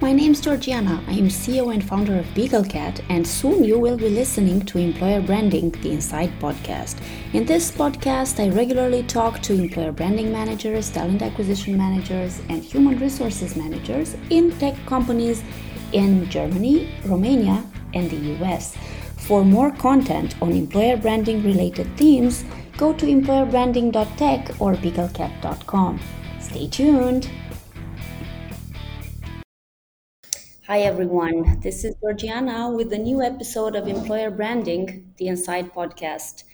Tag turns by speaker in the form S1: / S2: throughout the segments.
S1: My name is Georgiana. I am CEO and founder of BeagleCat, and soon you will be listening to Employer Branding, the Inside podcast. In this podcast, I regularly talk to employer branding managers, talent acquisition managers, and human resources managers in tech companies in Germany, Romania, and the US. For more content on employer branding related themes, go to employerbranding.tech or beaglecat.com. Stay tuned! Hi everyone, this is Georgiana with a new episode of Employer Branding, the Inside podcast.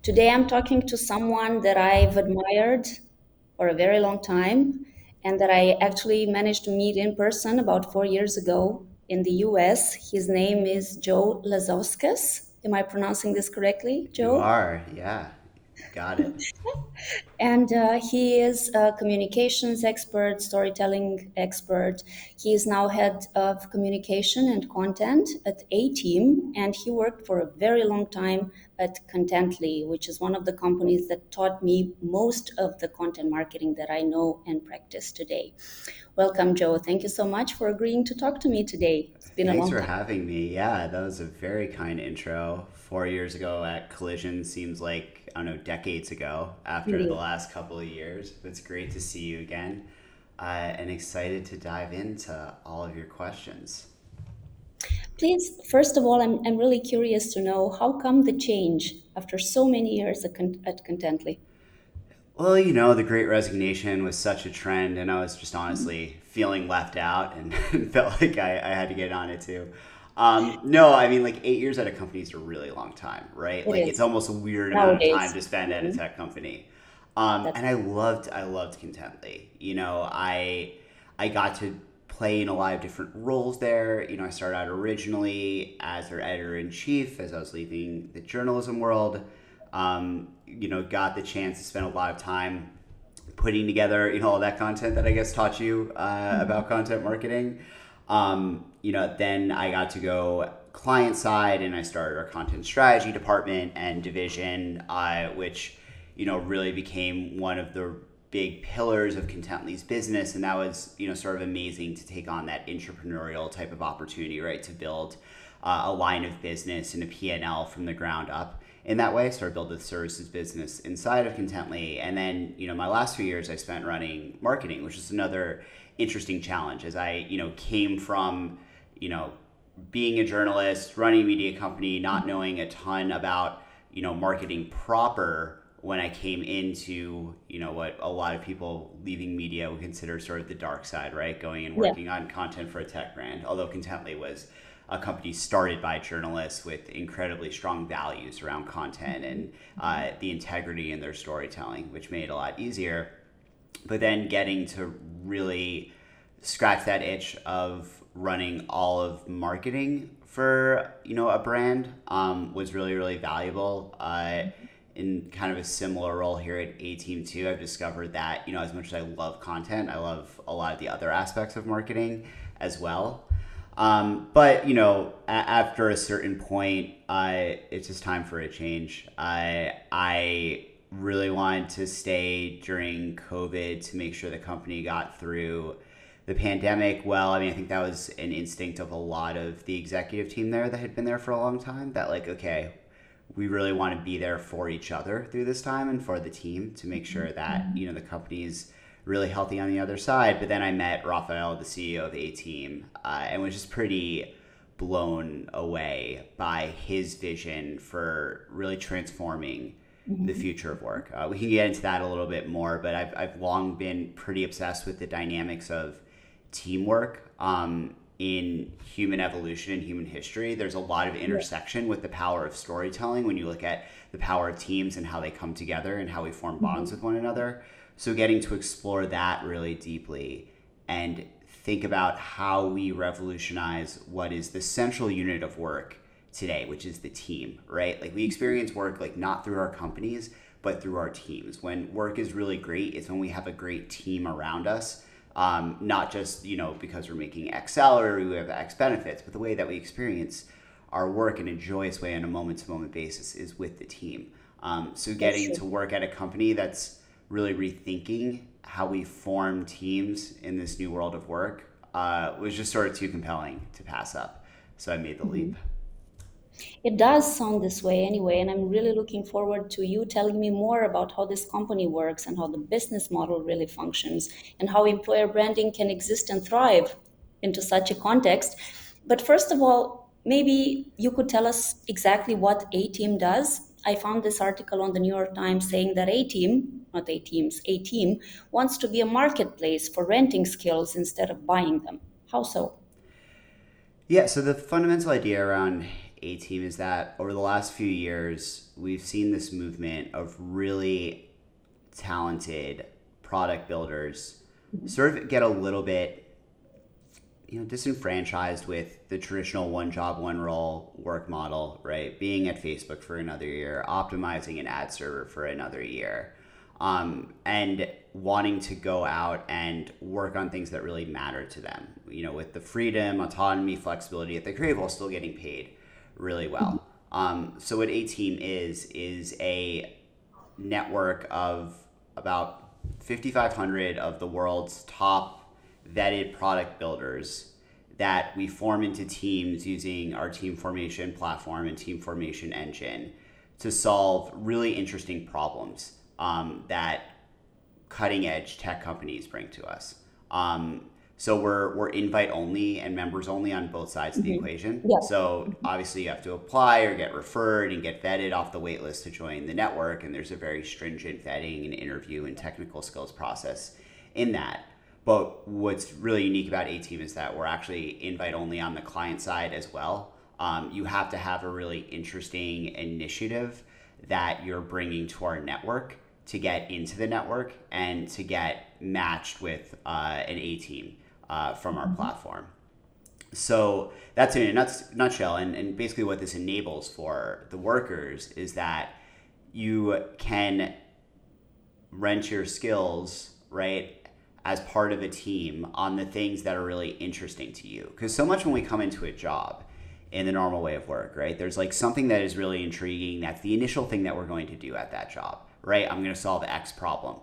S1: Today I'm talking to someone that I've admired for a very long time and that I actually managed to meet in person about four years ago in the US. His name is Joe Lazauskas. Am I pronouncing this correctly, Joe?
S2: You are, yeah. Got it.
S1: and uh, he is a communications expert, storytelling expert. He is now head of communication and content at A Team, and he worked for a very long time at Contently, which is one of the companies that taught me most of the content marketing that I know and practice today. Welcome, Joe. Thank you so much for agreeing to talk to me today.
S2: It's been Thanks a long for time. having me. Yeah, that was a very kind intro. Four years ago at Collision seems like I don't know, decades ago after mm-hmm. the last couple of years. It's great to see you again uh, and excited to dive into all of your questions.
S1: Please, first of all, I'm, I'm really curious to know how come the change after so many years at, at Contently?
S2: Well, you know, the great resignation was such a trend, and I was just honestly mm-hmm. feeling left out and felt like I, I had to get on it too. Um, no, I mean like eight years at a company is a really long time, right? It like is. it's almost a weird Nowadays. amount of time to spend mm-hmm. at a mm-hmm. tech company. Um, and I loved, I loved Contently. You know, I, I got to play in a lot of different roles there. You know, I started out originally as their editor in chief as I was leaving the journalism world. Um, you know, got the chance to spend a lot of time putting together, you know, all that content that I guess taught you uh, mm-hmm. about content marketing. Um, you know, then I got to go client side and I started our content strategy department and division, uh, which, you know, really became one of the big pillars of Contently's business. And that was, you know, sort of amazing to take on that entrepreneurial type of opportunity, right? To build uh, a line of business and a P&L from the ground up in that way. I built the services business inside of Contently. And then, you know, my last few years I spent running marketing, which is another interesting challenge as I, you know, came from, you know, being a journalist, running a media company, not knowing a ton about, you know, marketing proper when I came into, you know, what a lot of people leaving media would consider sort of the dark side, right? Going and working yeah. on content for a tech brand. Although Contently was a company started by journalists with incredibly strong values around content and uh, the integrity in their storytelling, which made it a lot easier but then getting to really scratch that itch of running all of marketing for you know a brand um, was really really valuable uh, in kind of a similar role here at a team too. I've discovered that you know as much as i love content i love a lot of the other aspects of marketing as well. Um, but you know a- after a certain point uh, it's just time for a change. I i really wanted to stay during COVID to make sure the company got through the pandemic well. I mean, I think that was an instinct of a lot of the executive team there that had been there for a long time that, like, okay, we really want to be there for each other through this time and for the team to make sure that, mm-hmm. you know, the company's really healthy on the other side. But then I met Raphael, the CEO of A Team, uh, and was just pretty blown away by his vision for really transforming mm-hmm. the future of work. Uh, we can get into that a little bit more, but I've, I've long been pretty obsessed with the dynamics of teamwork um, in human evolution and human history. There's a lot of intersection with the power of storytelling when you look at the power of teams and how they come together and how we form bonds mm-hmm. with one another. So, getting to explore that really deeply and think about how we revolutionize what is the central unit of work today, which is the team, right? Like we experience work like not through our companies, but through our teams. When work is really great, it's when we have a great team around us. Um, not just you know because we're making X salary, we have X benefits, but the way that we experience our work in a joyous way on a moment to moment basis is with the team. Um, so getting to work at a company that's really rethinking how we form teams in this new world of work uh, was just sort of too compelling to pass up. So I made the leap.
S1: It does sound this way anyway, and I'm really looking forward to you telling me more about how this company works and how the business model really functions and how employer branding can exist and thrive into such a context. But first of all, maybe you could tell us exactly what A Team does. I found this article on the New York Times saying that A Team, not A Teams, A Team wants to be a marketplace for renting skills instead of buying them. How so?
S2: Yeah, so the fundamental idea around A Team is that over the last few years, we've seen this movement of really talented product builders mm-hmm. sort of get a little bit you know disenfranchised with the traditional one job one role work model right? Being at facebook for another year optimizing an ad server for another year um, and wanting to go out and work on things that really matter to them. You know with the freedom autonomy flexibility that they crave while still getting paid really well um, so what a team is is a network of about 5500 of the world's top vetted product builders that we form into teams using our team formation platform and team formation engine to solve really interesting problems um, that cutting edge tech companies bring to us. Um, so we're, we're invite only and members only on both sides of the mm-hmm. equation. Yeah. So obviously you have to apply or get referred and get vetted off the waitlist to join the network. And there's a very stringent vetting and interview and technical skills process in that. But what's really unique about A Team is that we're actually invite only on the client side as well. Um, you have to have a really interesting initiative that you're bringing to our network to get into the network and to get matched with uh, an A team uh, from our platform. So that's in a nutshell. And, and basically, what this enables for the workers is that you can rent your skills, right? as part of a team on the things that are really interesting to you. Because so much when we come into a job in the normal way of work, right, there's like something that is really intriguing. That's the initial thing that we're going to do at that job, right? I'm going to solve X problem.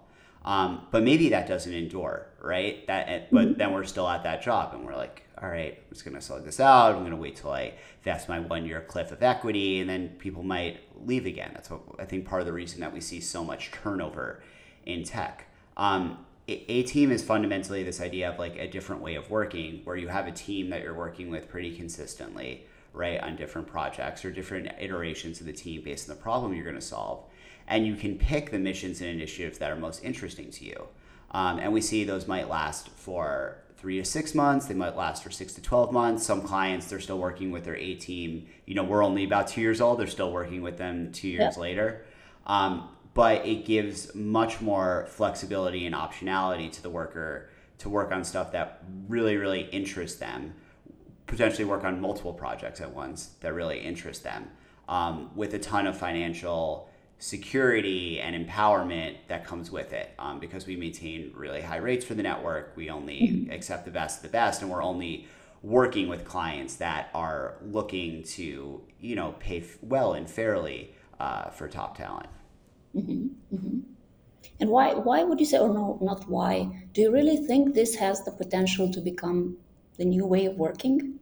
S2: Um, but maybe that doesn't endure, right? That, eh, but mm-hmm. then we're still at that job, and we're like, all right, I'm just gonna slug this out. I'm gonna wait till I that's my one year cliff of equity, and then people might leave again. That's what I think part of the reason that we see so much turnover in tech. Um, a team is fundamentally this idea of like a different way of working where you have a team that you're working with pretty consistently right on different projects or different iterations of the team based on the problem you're going to solve and you can pick the missions and initiatives that are most interesting to you. Um, and we see those might last for three to six months they might last for six to 12 months. Some clients they're still working with their a team. You know we're only about two years old they're still working with them two years yep. later. Um, but it gives much more flexibility and optionality to the worker to work on stuff that really, really interests them, potentially work on multiple projects at once that really interest them, um, with a ton of financial security and empowerment that comes with it. Um, because we maintain really high rates for the network, we only mm-hmm. accept the best of the best, and we're only working with clients that are looking to, you know, pay f- well and fairly uh, for top talent.
S1: Mm-hmm, mm-hmm. And why why would you say, or no, not why? Do you really think this has the potential to become the new way of working?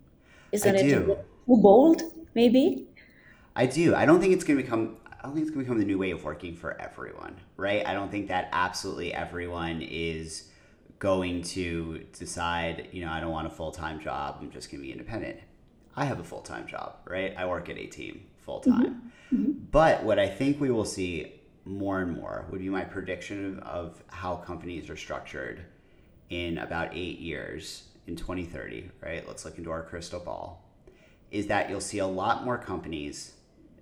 S1: Isn't I it do. too bold? Maybe.
S2: I do. I don't think it's going to become. I don't think it's going to become the new way of working for everyone, right? I don't think that absolutely everyone is going to decide, you know, I don't want a full time job. I'm just going to be independent. I have a full time job, right? I work at a team full time. Mm-hmm. Mm-hmm. But what I think we will see more and more would be my prediction of how companies are structured in about eight years in 2030 right let's look into our crystal ball is that you'll see a lot more companies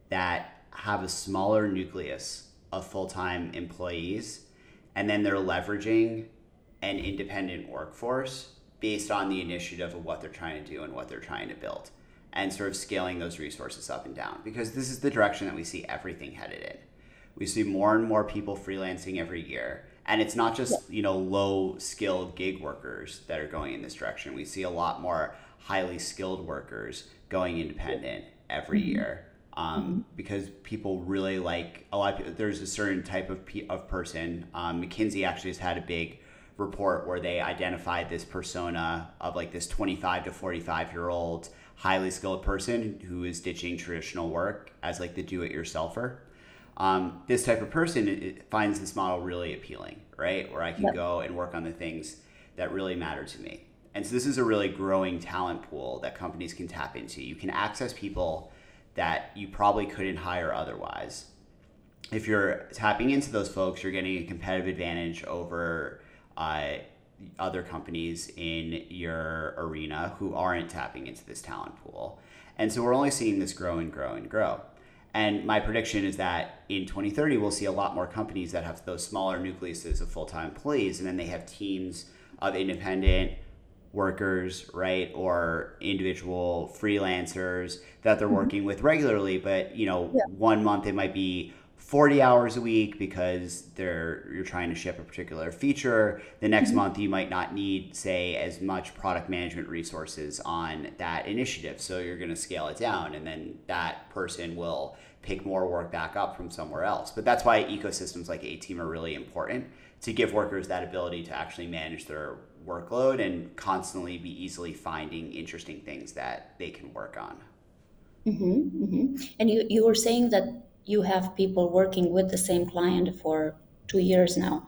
S2: that have a smaller nucleus of full-time employees and then they're leveraging an independent workforce based on the initiative of what they're trying to do and what they're trying to build and sort of scaling those resources up and down because this is the direction that we see everything headed in we see more and more people freelancing every year. And it's not just, you know, low skilled gig workers that are going in this direction. We see a lot more highly skilled workers going independent every mm-hmm. year. Um, mm-hmm. because people really like a lot of people, there's a certain type of, of person. Um, McKinsey actually has had a big report where they identified this persona of like this 25 to 45 year old highly skilled person who is ditching traditional work as like the do-it-yourselfer. Um, this type of person finds this model really appealing, right? Where I can yep. go and work on the things that really matter to me. And so this is a really growing talent pool that companies can tap into. You can access people that you probably couldn't hire otherwise. If you're tapping into those folks, you're getting a competitive advantage over uh, other companies in your arena who aren't tapping into this talent pool. And so we're only seeing this grow and grow and grow. And my prediction is that in 2030, we'll see a lot more companies that have those smaller nucleuses of full time employees, and then they have teams of independent workers, right, or individual freelancers that they're mm-hmm. working with regularly. But you know, yeah. one month it might be 40 hours a week because they're you're trying to ship a particular feature. The next mm-hmm. month you might not need, say, as much product management resources on that initiative. So you're going to scale it down, and then that person will pick more work back up from somewhere else. But that's why ecosystems like A Team are really important to give workers that ability to actually manage their workload and constantly be easily finding interesting things that they can work on.
S1: Mm-hmm, mm-hmm. And you, you were saying that you have people working with the same client for two years now,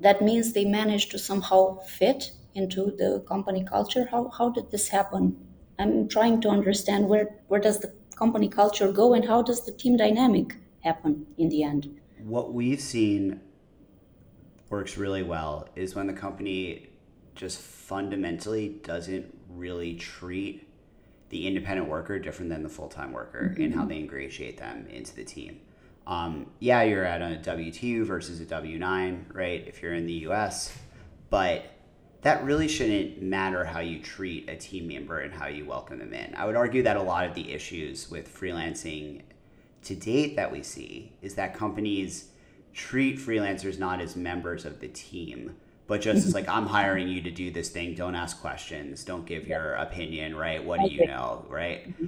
S1: that means they managed to somehow fit into the company culture. How, how did this happen? I'm trying to understand where, where does the company culture go and how does the team dynamic happen in the end?
S2: What we've seen works really well is when the company just fundamentally doesn't really treat the independent worker different than the full time worker mm-hmm. in how they ingratiate them into the team. Um, yeah, you're at a W 2 versus a W 9, right, if you're in the US, but that really shouldn't matter how you treat a team member and how you welcome them in. I would argue that a lot of the issues with freelancing to date that we see is that companies treat freelancers not as members of the team, but just as like I'm hiring you to do this thing. Don't ask questions. Don't give your opinion. Right? What do you know? Right? Mm-hmm.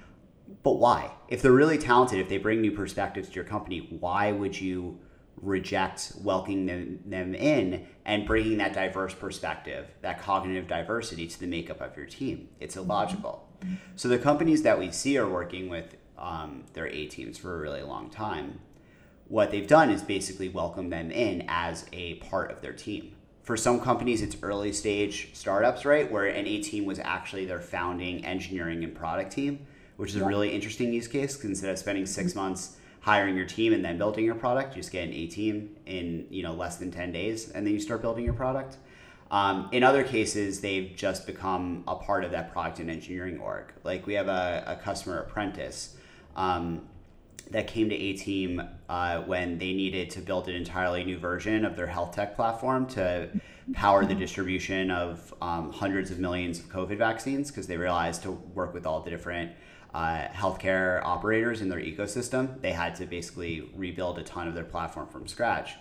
S2: But why? If they're really talented, if they bring new perspectives to your company, why would you reject welcoming them, them in and bringing that diverse perspective, that cognitive diversity to the makeup of your team? It's mm-hmm. illogical. Mm-hmm. So the companies that we see are working with um, their A teams for a really long time. What they've done is basically welcome them in as a part of their team for some companies it's early stage startups right where an a team was actually their founding engineering and product team which is yeah. a really interesting use case because instead of spending 6 mm-hmm. months hiring your team and then building your product you just get an a team in you know less than 10 days and then you start building your product um, in other cases they've just become a part of that product and engineering org like we have a, a customer apprentice um, that came to A Team uh, when they needed to build an entirely new version of their health tech platform to power the distribution of um, hundreds of millions of COVID vaccines because they realized to work with all the different uh, healthcare operators in their ecosystem, they had to basically rebuild a ton of their platform from scratch.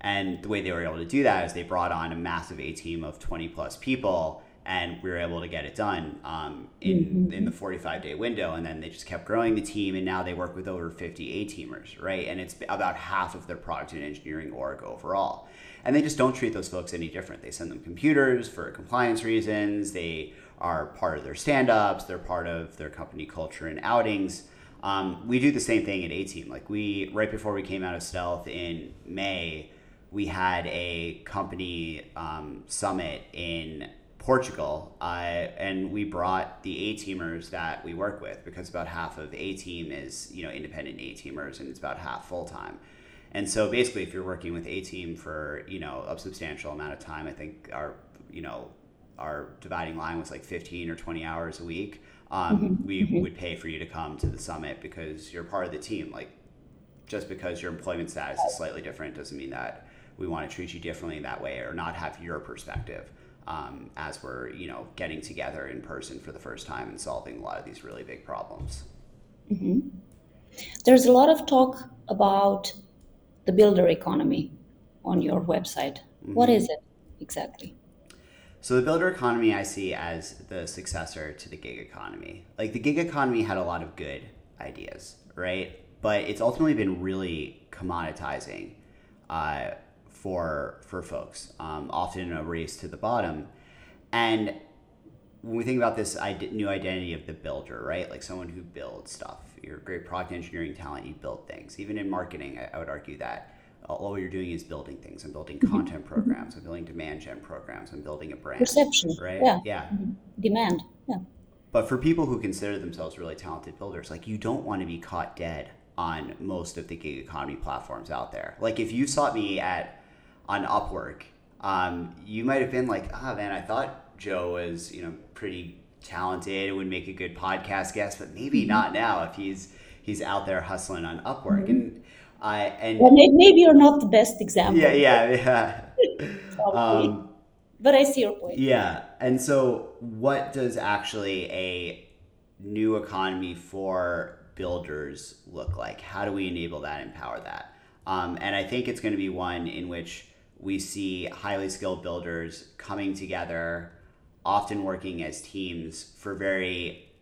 S2: And the way they were able to do that is they brought on a massive A team of 20 plus people and we were able to get it done um, in mm-hmm. in the 45 day window. And then they just kept growing the team and now they work with over 50 a teamers right? And it's about half of their product and engineering org overall. And they just don't treat those folks any different. They send them computers for compliance reasons. They are part of their stand-ups. They're part of their company culture and outings. Um, we do the same thing at a team. Like we right before we came out of stealth in may we had a company um, summit in Portugal, uh, and we brought the A teamers that we work with because about half of A team is you know independent A teamers, and it's about half full time. And so basically, if you're working with A team for you know a substantial amount of time, I think our you know our dividing line was like 15 or 20 hours a week. Um, mm-hmm. We mm-hmm. would pay for you to come to the summit because you're part of the team. Like just because your employment status is slightly different doesn't mean that we want to treat you differently in that way or not have your perspective um, as we're you know getting together in person for the first time and solving a lot of these really big problems.
S1: Mm-hmm. There's a lot of talk about the builder economy on your website. Mm-hmm. What is it exactly?
S2: So the builder economy I see as the successor to the gig economy. Like the gig economy had a lot of good ideas, right? But it's ultimately been really commoditizing uh, for for folks, um, often a race to the bottom. And when we think about this new identity of the builder, right? Like someone who builds stuff. You're a great product engineering talent. You build things. Even in marketing, I, I would argue that all you're doing is building things. I'm building mm-hmm. content programs. I'm building demand gen programs. I'm building a brand.
S1: Perception,
S2: right?
S1: Yeah.
S2: yeah.
S1: Mm-hmm. Demand. Yeah.
S2: But for people who consider themselves really talented builders, like you don't want to be caught dead on most of the gig economy platforms out there. Like if you sought me at on Upwork, um, you might have been like, ah, oh, man, I thought Joe was, you know, pretty talented and would make a good podcast guest, but maybe mm-hmm. not now if he's he's out there hustling on Upwork. Mm-hmm. And I and
S1: well, maybe you're not the best example.
S2: Yeah, yeah, yeah.
S1: um, but I see your point.
S2: Yeah, and so what does actually a new economy for builders look like? How do we enable that, empower that? Um, and I think it's going to be one in which we see highly skilled builders coming together, often working as teams for very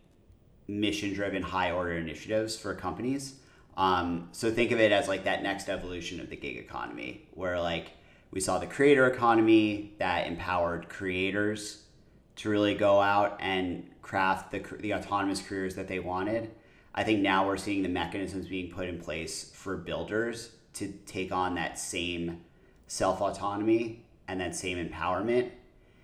S2: mission driven, high order initiatives for companies. Um, so think of it as like that next evolution of the gig economy, where like we saw the creator economy that empowered creators to really go out and craft the, the autonomous careers that they wanted. I think now we're seeing the mechanisms being put in place for builders to take on that same self autonomy and that same empowerment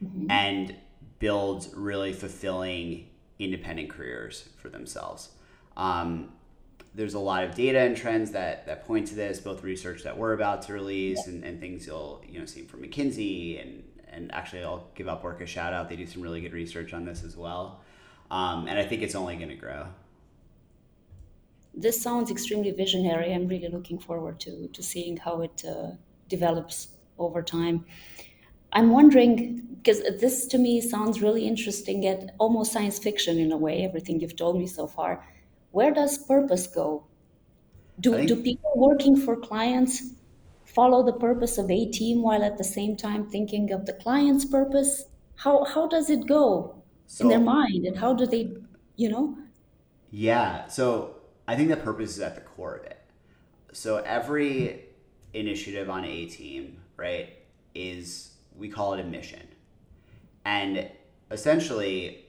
S2: mm-hmm. and build really fulfilling independent careers for themselves. Um, there's a lot of data and trends that, that point to this, both research that we're about to release and, and things you'll you know see from McKinsey and and actually I'll give Upwork a shout out. They do some really good research on this as well, um, and I think it's only going to grow.
S1: This sounds extremely visionary. I'm really looking forward to to seeing how it uh, develops over time. I'm wondering because this to me sounds really interesting, yet almost science fiction in a way. Everything you've told me so far where does purpose go? Do, think, do people working for clients follow the purpose of a team while at the same time thinking of the client's purpose? How, how does it go so, in their mind and how do they, you know?
S2: Yeah. So I think the purpose is at the core of it. So every initiative on a team, right, is we call it a mission. And essentially,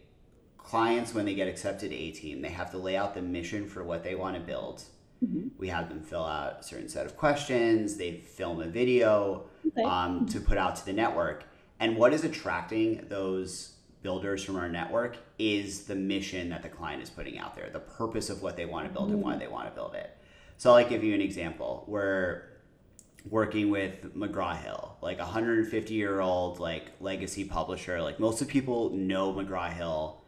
S2: clients when they get accepted a team they have to lay out the mission for what they want to build mm-hmm. we have them fill out a certain set of questions they film a video okay. um, to put out to the network and what is attracting those builders from our network is the mission that the client is putting out there the purpose of what they want to build mm-hmm. and why mm-hmm. they want to build it so i'll give you an example we're working with mcgraw-hill like a 150 year old like legacy publisher like most of people know mcgraw-hill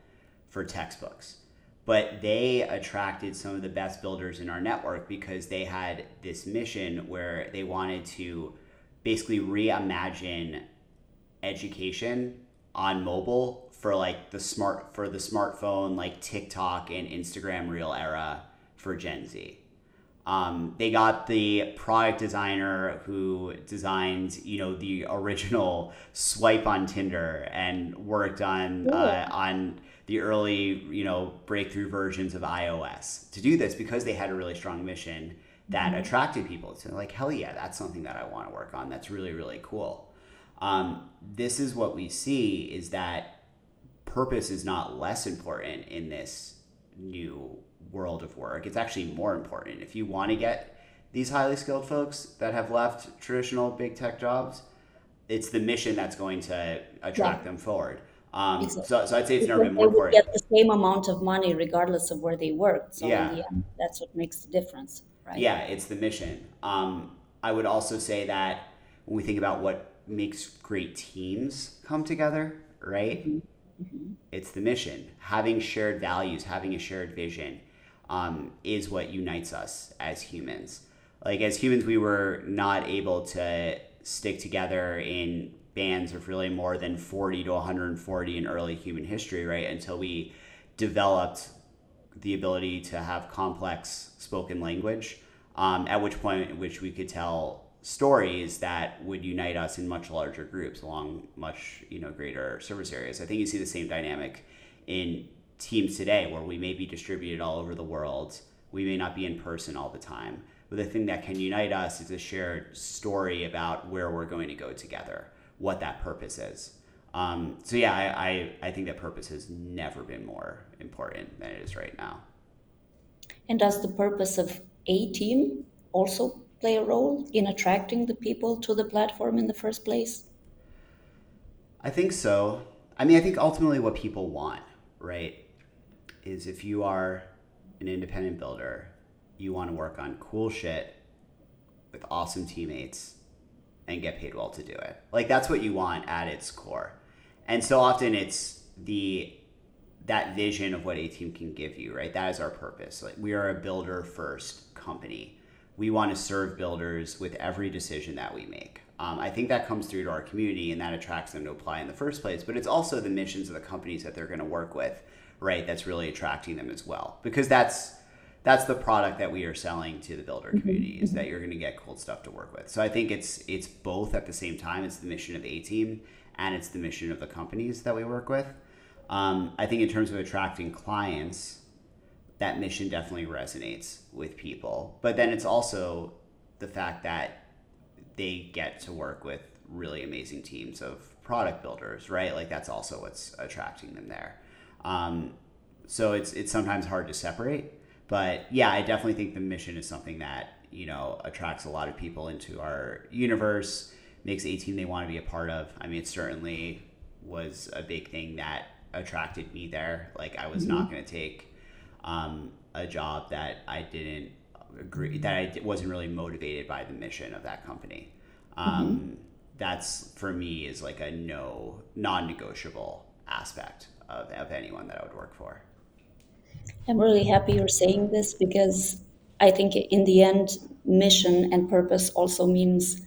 S2: for textbooks. But they attracted some of the best builders in our network because they had this mission where they wanted to basically reimagine education on mobile for like the smart for the smartphone like TikTok and Instagram reel era for Gen Z. Um, they got the product designer who designed, you know, the original swipe on Tinder and worked on uh, on the early, you know, breakthrough versions of iOS to do this because they had a really strong mission that mm-hmm. attracted people to like, hell yeah, that's something that I want to work on. That's really, really cool. Um, this is what we see is that purpose is not less important in this new world of work. It's actually more important. If you want to get these highly skilled folks that have left traditional big tech jobs, it's the mission that's going to attract yeah. them forward. Um, so, so I'd say it's never been more important.
S1: Get the same amount of money regardless of where they work. So yeah. End, that's what makes the difference, right?
S2: Yeah, it's the mission. Um, I would also say that when we think about what makes great teams come together, right? Mm-hmm. Mm-hmm. It's the mission. Having shared values, having a shared vision, um, is what unites us as humans. Like as humans, we were not able to stick together in bands of really more than 40 to 140 in early human history, right? Until we developed the ability to have complex spoken language, um, at which point which we could tell stories that would unite us in much larger groups along much you know greater service areas. I think you see the same dynamic in teams today where we may be distributed all over the world. We may not be in person all the time, but the thing that can unite us is a shared story about where we're going to go together, what that purpose is. Um, so yeah, I, I, I think that purpose has never been more important than it is right now.
S1: And does the purpose of a team also play a role in attracting the people to the platform in the first place?
S2: I think so. I mean, I think ultimately what people want, right, is if you are an independent builder, you want to work on cool shit with awesome teammates and get paid well to do it. Like that's what you want at its core. And so often it's the that vision of what a team can give you, right? That is our purpose. Like we are a builder first company. We want to serve builders with every decision that we make. Um, I think that comes through to our community and that attracts them to apply in the first place. But it's also the missions of the companies that they're going to work with, right? That's really attracting them as well, because that's that's the product that we are selling to the builder mm-hmm. community is that you're going to get cool stuff to work with. So I think it's it's both at the same time. It's the mission of a team and it's the mission of the companies that we work with. Um, I think in terms of attracting clients, that mission definitely resonates with people. But then it's also the fact that they get to work with really amazing teams of product builders, right? Like that's also what's attracting them there. Um, so it's it's sometimes hard to separate, but yeah, I definitely think the mission is something that you know attracts a lot of people into our universe, makes a team they want to be a part of. I mean, it certainly was a big thing that attracted me there. Like I was mm-hmm. not going to take um, a job that I didn't agree that I wasn't really motivated by the mission of that company. Um, mm-hmm. That's for me is like a no non-negotiable aspect of, of anyone that I would work for.
S1: I'm really happy you're saying this because I think in the end, mission and purpose also means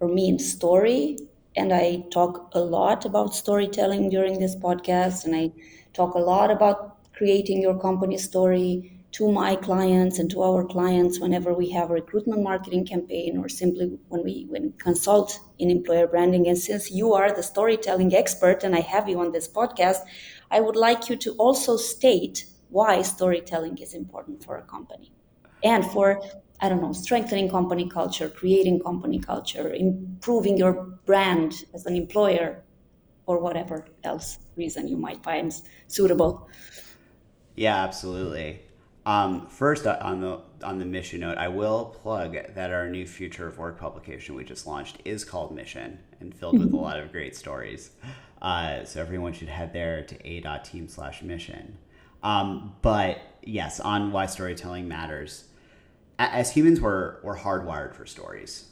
S1: or means story. And I talk a lot about storytelling during this podcast, and I talk a lot about creating your company story to my clients and to our clients whenever we have a recruitment marketing campaign or simply when we when consult in employer branding. And since you are the storytelling expert and I have you on this podcast I would like you to also state why storytelling is important for a company and for I don't know, strengthening company culture, creating company culture, improving your brand as an employer, or whatever else reason you might find suitable.
S2: Yeah, absolutely. Um, first, uh, on the on the mission note, I will plug that our new Future of Work publication we just launched is called Mission and filled with a lot of great stories. Uh, so everyone should head there to a.team slash mission. Um, but yes, on why storytelling matters as humans we're we're hardwired for stories.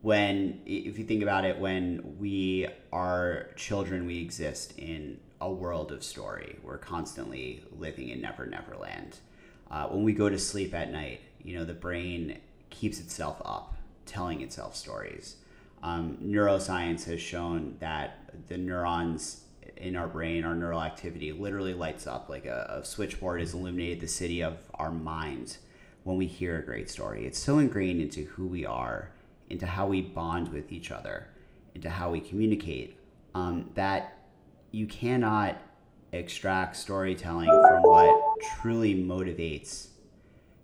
S2: When if you think about it when we are children we exist in a world of story. We're constantly living in never never land. Uh, when we go to sleep at night you know the brain keeps itself up telling itself stories um, neuroscience has shown that the neurons in our brain our neural activity literally lights up like a, a switchboard has illuminated the city of our minds when we hear a great story. It's so ingrained into who we are, into how we bond with each other, into how we communicate, um, that you cannot extract storytelling from what truly motivates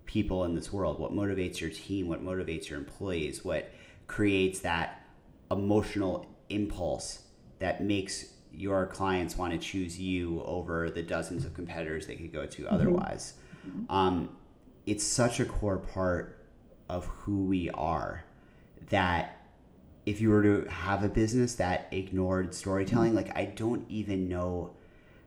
S2: people in this world, what motivates your team, what motivates your employees, what creates that emotional impulse that makes your clients want to choose you over the dozens of competitors they could go to mm-hmm. otherwise. Mm-hmm. Um, it's such a core part of who we are that if you were to have a business that ignored storytelling, like I don't even know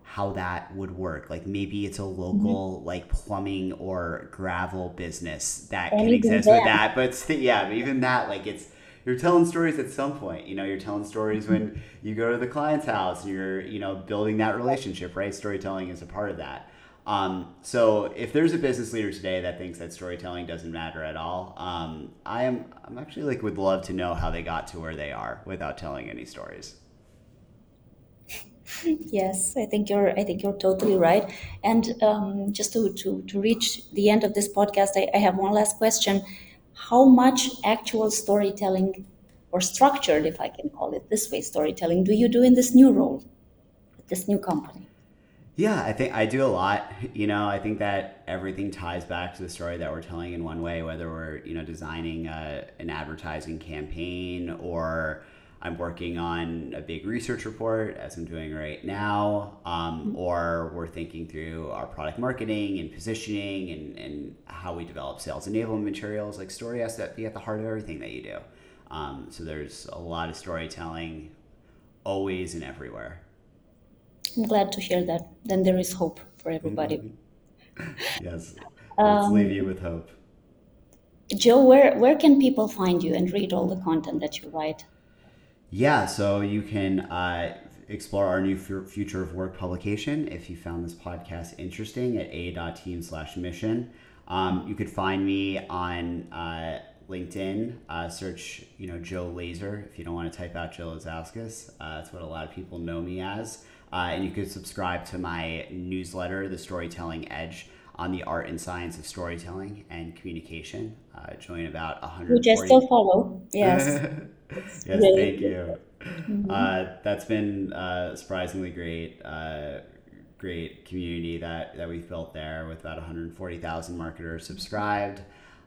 S2: how that would work. Like maybe it's a local mm-hmm. like plumbing or gravel business that and can exist with that. But yeah, even that like it's you're telling stories at some point. You know, you're telling stories when mm-hmm. you go to the client's house and you're, you know, building that relationship, right? Storytelling is a part of that. Um, so if there's a business leader today that thinks that storytelling doesn't matter at all, um, I am I'm actually like would love to know how they got to where they are without telling any stories.
S1: Yes, I think you're I think you're totally right. And um, just to, to to reach the end of this podcast, I, I have one last question. How much actual storytelling or structured, if I can call it this way, storytelling do you do in this new role, this new company?
S2: Yeah, I think I do a lot. You know, I think that everything ties back to the story that we're telling in one way, whether we're, you know, designing a, an advertising campaign or I'm working on a big research report, as I'm doing right now, um, mm-hmm. or we're thinking through our product marketing and positioning and, and how we develop sales enablement materials. Like, story has to be at the heart of everything that you do. Um, so, there's a lot of storytelling always and everywhere.
S1: I'm glad to hear that. Then there is hope for everybody.
S2: Yes. Let's um, leave you with hope.
S1: Joe, where, where can people find you and read all the content that you write?
S2: Yeah, so you can uh, explore our new Future of Work publication if you found this podcast interesting at a.team slash mission. Um, you could find me on uh, LinkedIn. Uh, search, you know, Joe Laser if you don't want to type out Joe Lazauskas. Uh, that's what a lot of people know me as. Uh, and you could subscribe to my newsletter, The Storytelling Edge, on the art and science of storytelling and communication. Uh, join about 100.
S1: Which I still follow. Yes.
S2: yes, really thank you. Mm-hmm. Uh, that's been uh, surprisingly great. Uh, great community that, that we've built there with about 140,000 marketers subscribed.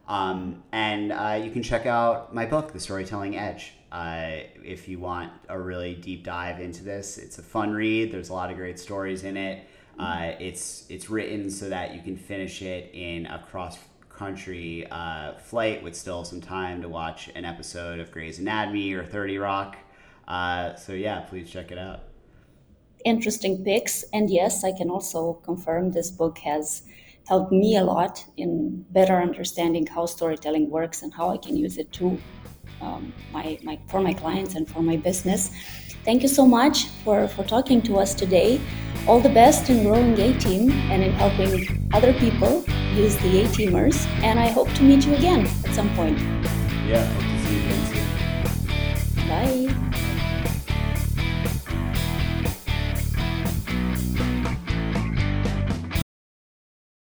S2: Um, and uh, you can check out my book, The Storytelling Edge, uh, if you want a really deep dive into this. It's a fun read. There's a lot of great stories in it. Uh, it's it's written so that you can finish it in a cross country uh, flight with still some time to watch an episode of Grey's Anatomy or 30 Rock. Uh, so, yeah, please check it out.
S1: Interesting picks. And yes, I can also confirm this book has helped me a lot in better understanding how storytelling works and how I can use it to um, my, my for my clients and for my business. Thank you so much for, for talking to us today. All the best in growing A Team and in helping other people use the A Teamers. And I hope to meet you again at some point.
S2: Yeah, hope to see you again soon.
S1: Bye.